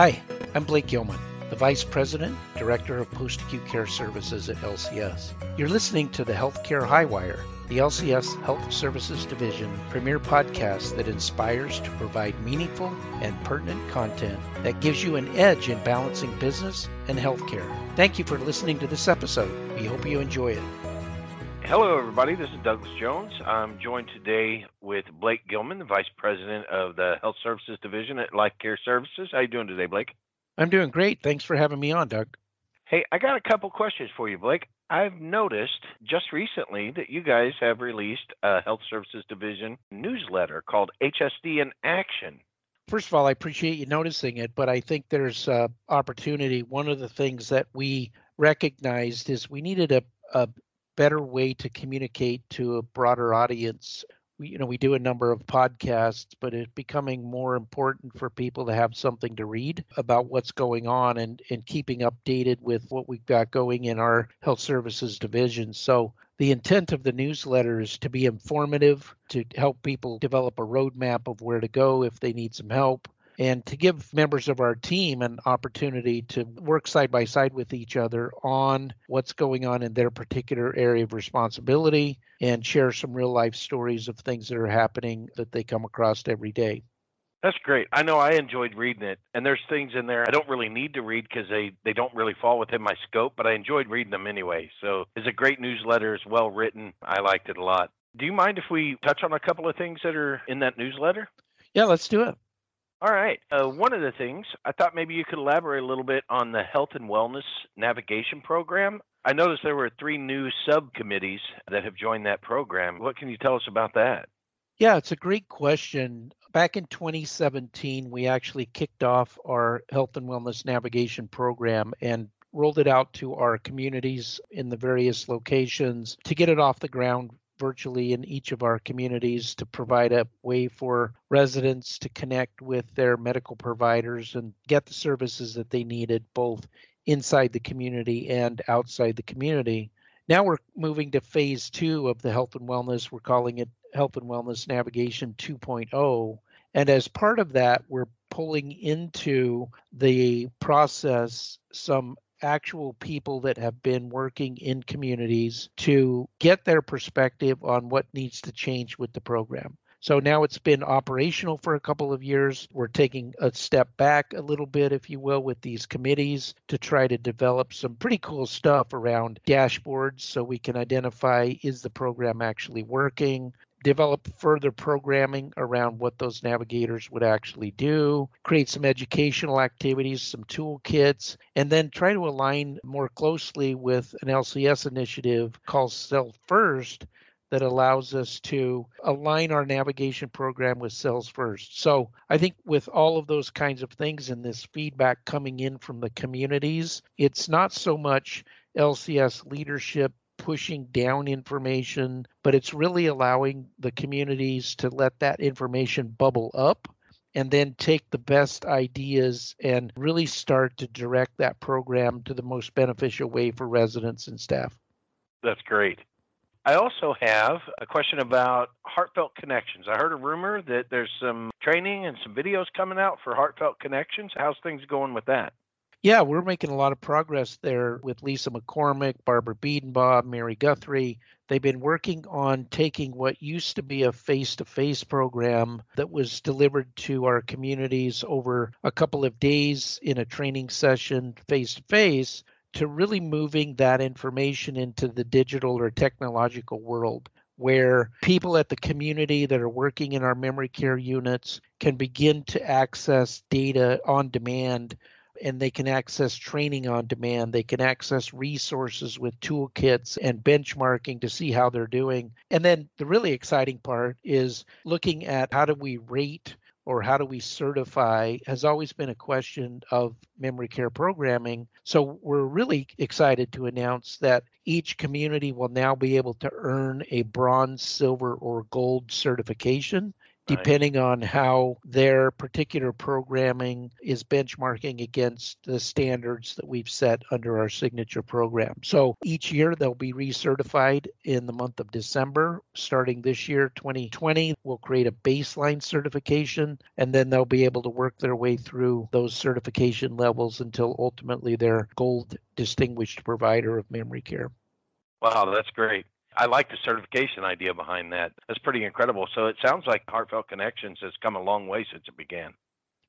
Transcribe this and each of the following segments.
Hi, I'm Blake Gilman, the Vice President, Director of Post Acute Care Services at LCS. You're listening to the Healthcare Highwire, the LCS Health Services Division premier podcast that inspires to provide meaningful and pertinent content that gives you an edge in balancing business and healthcare. Thank you for listening to this episode. We hope you enjoy it. Hello, everybody. This is Douglas Jones. I'm joined today with Blake Gilman, the Vice President of the Health Services Division at Life Care Services. How you doing today, Blake? I'm doing great. Thanks for having me on, Doug. Hey, I got a couple questions for you, Blake. I've noticed just recently that you guys have released a Health Services Division newsletter called HSD in Action. First of all, I appreciate you noticing it, but I think there's opportunity. One of the things that we recognized is we needed a, a better way to communicate to a broader audience. We, you know we do a number of podcasts but it's becoming more important for people to have something to read about what's going on and and keeping updated with what we've got going in our health services division. So the intent of the newsletter is to be informative to help people develop a roadmap of where to go if they need some help and to give members of our team an opportunity to work side by side with each other on what's going on in their particular area of responsibility and share some real life stories of things that are happening that they come across every day. That's great. I know I enjoyed reading it, and there's things in there I don't really need to read because they they don't really fall within my scope, but I enjoyed reading them anyway. So it's a great newsletter. It's well written. I liked it a lot. Do you mind if we touch on a couple of things that are in that newsletter? Yeah, let's do it. All right. Uh, one of the things I thought maybe you could elaborate a little bit on the health and wellness navigation program. I noticed there were three new subcommittees that have joined that program. What can you tell us about that? Yeah, it's a great question. Back in 2017, we actually kicked off our health and wellness navigation program and rolled it out to our communities in the various locations to get it off the ground virtually in each of our communities to provide a way for residents to connect with their medical providers and get the services that they needed both inside the community and outside the community. Now we're moving to phase two of the health and wellness. We're calling it Health and Wellness Navigation 2.0. And as part of that, we're pulling into the process some actual people that have been working in communities to get their perspective on what needs to change with the program. So now it's been operational for a couple of years. We're taking a step back a little bit, if you will, with these committees to try to develop some pretty cool stuff around dashboards so we can identify is the program actually working? Develop further programming around what those navigators would actually do, create some educational activities, some toolkits, and then try to align more closely with an LCS initiative called Self First that allows us to align our navigation program with Cells First. So I think with all of those kinds of things and this feedback coming in from the communities, it's not so much LCS leadership pushing down information, but it's really allowing the communities to let that information bubble up and then take the best ideas and really start to direct that program to the most beneficial way for residents and staff. That's great. I also have a question about heartfelt connections. I heard a rumor that there's some training and some videos coming out for heartfelt connections. How's things going with that? Yeah, we're making a lot of progress there with Lisa McCormick, Barbara Biedenbaugh, Mary Guthrie. They've been working on taking what used to be a face to face program that was delivered to our communities over a couple of days in a training session face to face to really moving that information into the digital or technological world where people at the community that are working in our memory care units can begin to access data on demand and they can access training on demand. They can access resources with toolkits and benchmarking to see how they're doing. And then the really exciting part is looking at how do we rate or how do we certify has always been a question of memory care programming. So we're really excited to announce that each community will now be able to earn a bronze, silver, or gold certification depending on how their particular programming is benchmarking against the standards that we've set under our signature program. So each year they'll be recertified in the month of December. Starting this year, 2020, we'll create a baseline certification and then they'll be able to work their way through those certification levels until ultimately they're gold distinguished provider of memory care. Wow, that's great. I like the certification idea behind that. That's pretty incredible. So it sounds like Heartfelt Connections has come a long way since it began.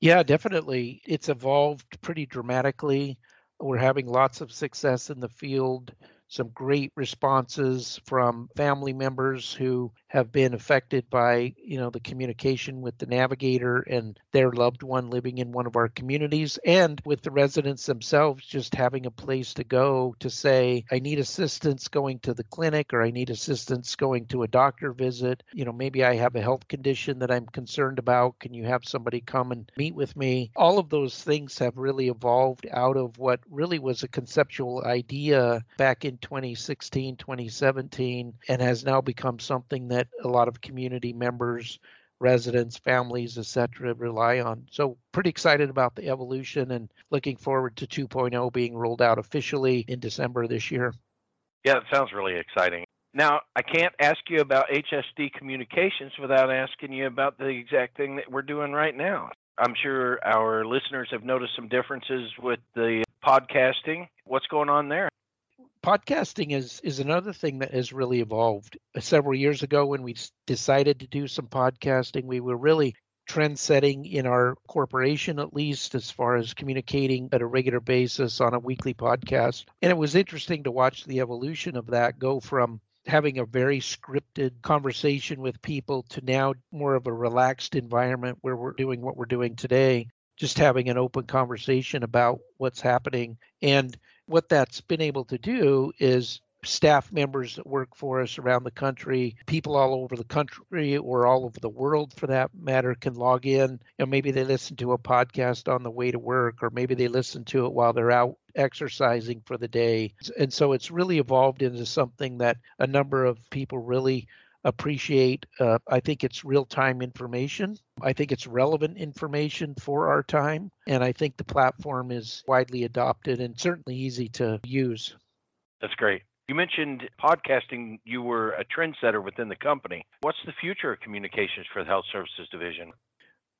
Yeah, definitely. It's evolved pretty dramatically. We're having lots of success in the field some great responses from family members who have been affected by you know the communication with the navigator and their loved one living in one of our communities and with the residents themselves just having a place to go to say i need assistance going to the clinic or i need assistance going to a doctor visit. You know maybe i have a health condition that i'm concerned about. Can you have somebody come and meet with me? All of those things have really evolved out of what really was a conceptual idea back in 2016, 2017, and has now become something that a lot of community members, residents, families, etc., rely on. So, pretty excited about the evolution and looking forward to 2.0 being rolled out officially in December this year. Yeah, it sounds really exciting. Now, I can't ask you about HSD communications without asking you about the exact thing that we're doing right now. I'm sure our listeners have noticed some differences with the podcasting. What's going on there? Podcasting is is another thing that has really evolved. Several years ago, when we decided to do some podcasting, we were really trend setting in our corporation, at least as far as communicating at a regular basis on a weekly podcast. And it was interesting to watch the evolution of that go from having a very scripted conversation with people to now more of a relaxed environment where we're doing what we're doing today, just having an open conversation about what's happening. And what that's been able to do is staff members that work for us around the country, people all over the country or all over the world for that matter, can log in. Know, maybe they listen to a podcast on the way to work, or maybe they listen to it while they're out exercising for the day. And so it's really evolved into something that a number of people really appreciate. Uh, I think it's real time information. I think it's relevant information for our time. And I think the platform is widely adopted and certainly easy to use. That's great. You mentioned podcasting, you were a trendsetter within the company. What's the future of communications for the Health Services Division?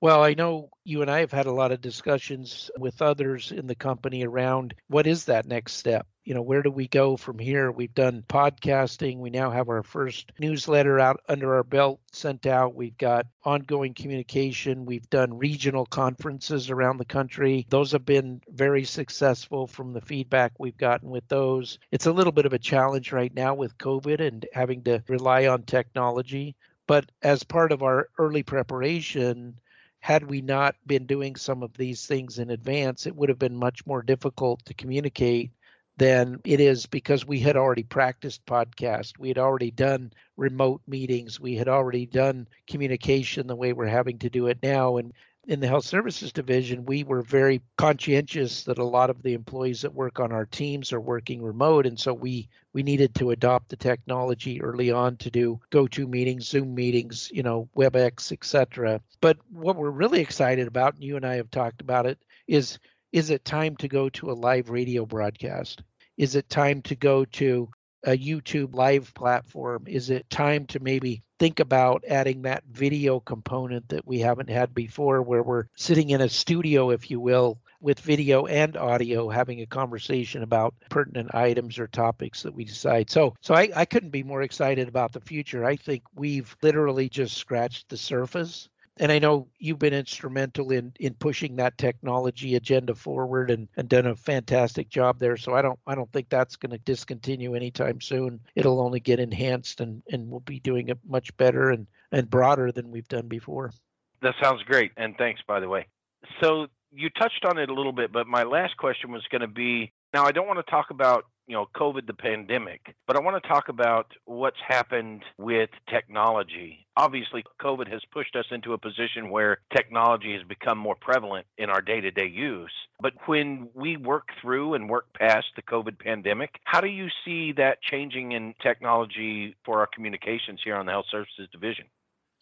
Well, I know you and I have had a lot of discussions with others in the company around what is that next step? You know, where do we go from here? We've done podcasting. We now have our first newsletter out under our belt sent out. We've got ongoing communication. We've done regional conferences around the country. Those have been very successful from the feedback we've gotten with those. It's a little bit of a challenge right now with COVID and having to rely on technology. But as part of our early preparation, had we not been doing some of these things in advance, it would have been much more difficult to communicate than it is because we had already practiced podcast. We had already done remote meetings. We had already done communication the way we're having to do it now. And in the health services division, we were very conscientious that a lot of the employees that work on our teams are working remote, and so we we needed to adopt the technology early on to do go-to meetings, Zoom meetings, you know, WebEx, etc. But what we're really excited about, and you and I have talked about it, is is it time to go to a live radio broadcast? Is it time to go to a YouTube live platform? Is it time to maybe think about adding that video component that we haven't had before, where we're sitting in a studio, if you will, with video and audio, having a conversation about pertinent items or topics that we decide. So, so I, I couldn't be more excited about the future. I think we've literally just scratched the surface and I know you've been instrumental in in pushing that technology agenda forward and, and done a fantastic job there. So I don't I don't think that's going to discontinue anytime soon. It'll only get enhanced and and we'll be doing it much better and and broader than we've done before. That sounds great, and thanks by the way. So you touched on it a little bit, but my last question was going to be now I don't want to talk about you know COVID the pandemic, but I want to talk about what's happened with technology. Obviously, COVID has pushed us into a position where technology has become more prevalent in our day-to-day use. But when we work through and work past the COVID pandemic, how do you see that changing in technology for our communications here on the Health Services Division?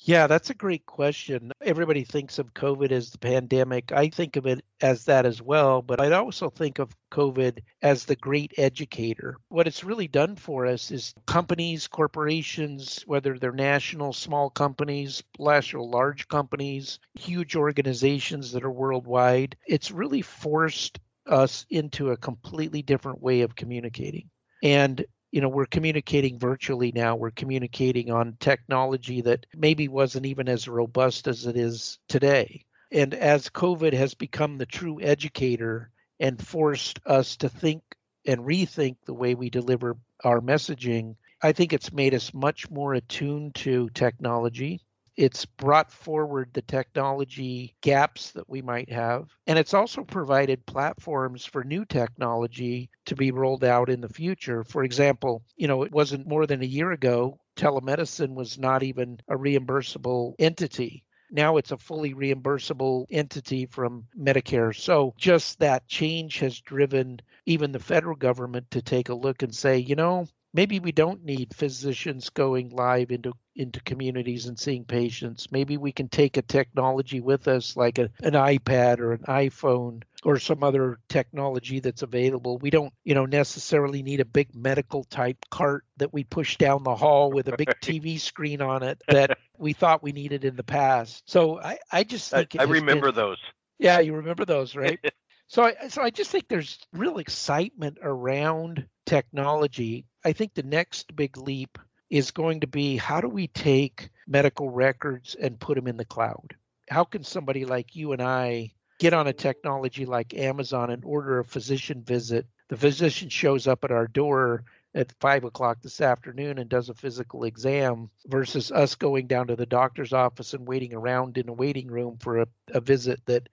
Yeah, that's a great question. Everybody thinks of COVID as the pandemic. I think of it as that as well, but I also think of COVID as the great educator. What it's really done for us is companies, corporations, whether they're national, small companies, national, large companies, huge organizations that are worldwide, it's really forced us into a completely different way of communicating. And you know, we're communicating virtually now. We're communicating on technology that maybe wasn't even as robust as it is today. And as COVID has become the true educator and forced us to think and rethink the way we deliver our messaging, I think it's made us much more attuned to technology it's brought forward the technology gaps that we might have. And it's also provided platforms for new technology to be rolled out in the future. For example, you know, it wasn't more than a year ago, telemedicine was not even a reimbursable entity. Now it's a fully reimbursable entity from Medicare. So just that change has driven even the federal government to take a look and say, you know, maybe we don't need physicians going live into into communities and seeing patients. Maybe we can take a technology with us like a, an ipad or an iphone or some other technology that's available. We don't you know necessarily need a big medical type cart that we push down the hall with a big tv screen on it that we thought we needed in the past. So i i just think i, I remember been, those. Yeah you remember those right so I, so I just think there's real excitement around technology I think the next big leap is going to be how do we take medical records and put them in the cloud? How can somebody like you and I get on a technology like Amazon and order a physician visit? The physician shows up at our door at five o'clock this afternoon and does a physical exam versus us going down to the doctor's office and waiting around in a waiting room for a, a visit that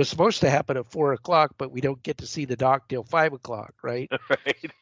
was supposed to happen at four o'clock, but we don't get to see the doc till five o'clock, right? Right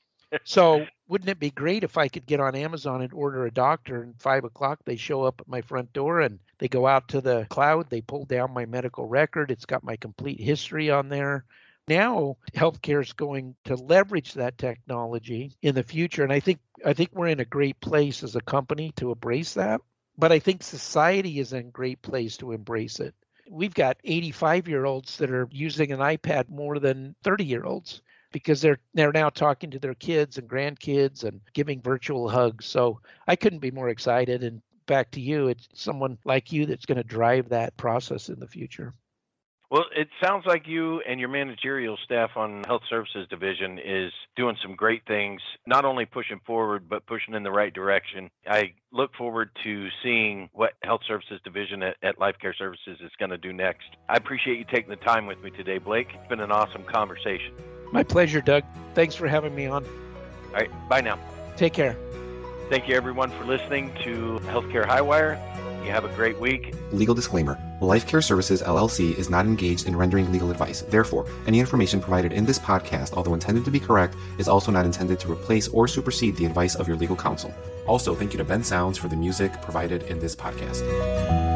so wouldn't it be great if I could get on Amazon and order a doctor and five o'clock they show up at my front door and they go out to the cloud, they pull down my medical record, it's got my complete history on there. Now healthcare is going to leverage that technology in the future. And I think I think we're in a great place as a company to embrace that. But I think society is in a great place to embrace it. We've got 85 year olds that are using an iPad more than 30 year olds because they're they're now talking to their kids and grandkids and giving virtual hugs. So I couldn't be more excited. And back to you, it's someone like you that's going to drive that process in the future. Well, it sounds like you and your managerial staff on Health Services Division is doing some great things, not only pushing forward, but pushing in the right direction. I look forward to seeing what Health Services Division at, at Life Care Services is going to do next. I appreciate you taking the time with me today, Blake. It's been an awesome conversation. My pleasure, Doug. Thanks for having me on. All right. Bye now. Take care. Thank you, everyone, for listening to Healthcare Highwire. You have a great week. Legal disclaimer Life Care Services LLC is not engaged in rendering legal advice. Therefore, any information provided in this podcast, although intended to be correct, is also not intended to replace or supersede the advice of your legal counsel. Also, thank you to Ben Sounds for the music provided in this podcast.